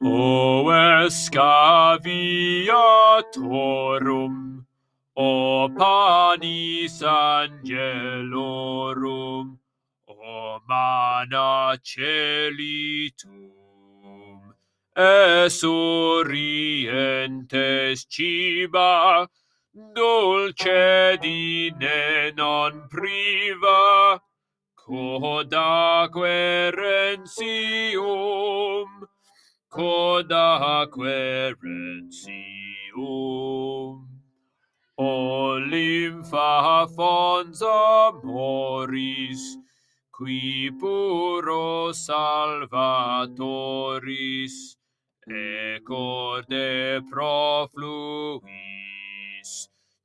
O Escaviatorum, o panis angelorum, o mana celitum, es orientes ciba, dulce dine non priva, Codaque rensium, codaque rensium, lympha fons amoris, qui puro salvatoris, ecorde profluis,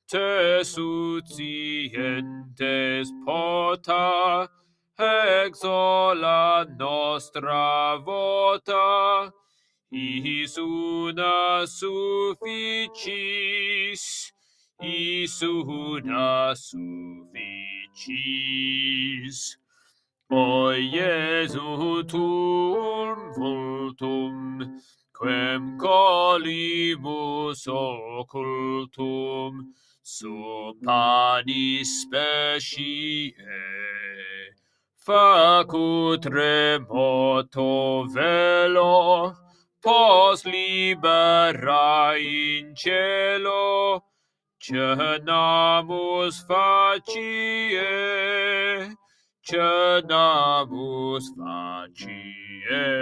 te sucientes pota, exola nostra vota, Iis una sufficis, Iis una sufficis. O Iesu tuum vultum, quem colibus occultum, sub panis speciem, facut remoto velo, pos libera in cielo, cenamus facie, cenamus facie.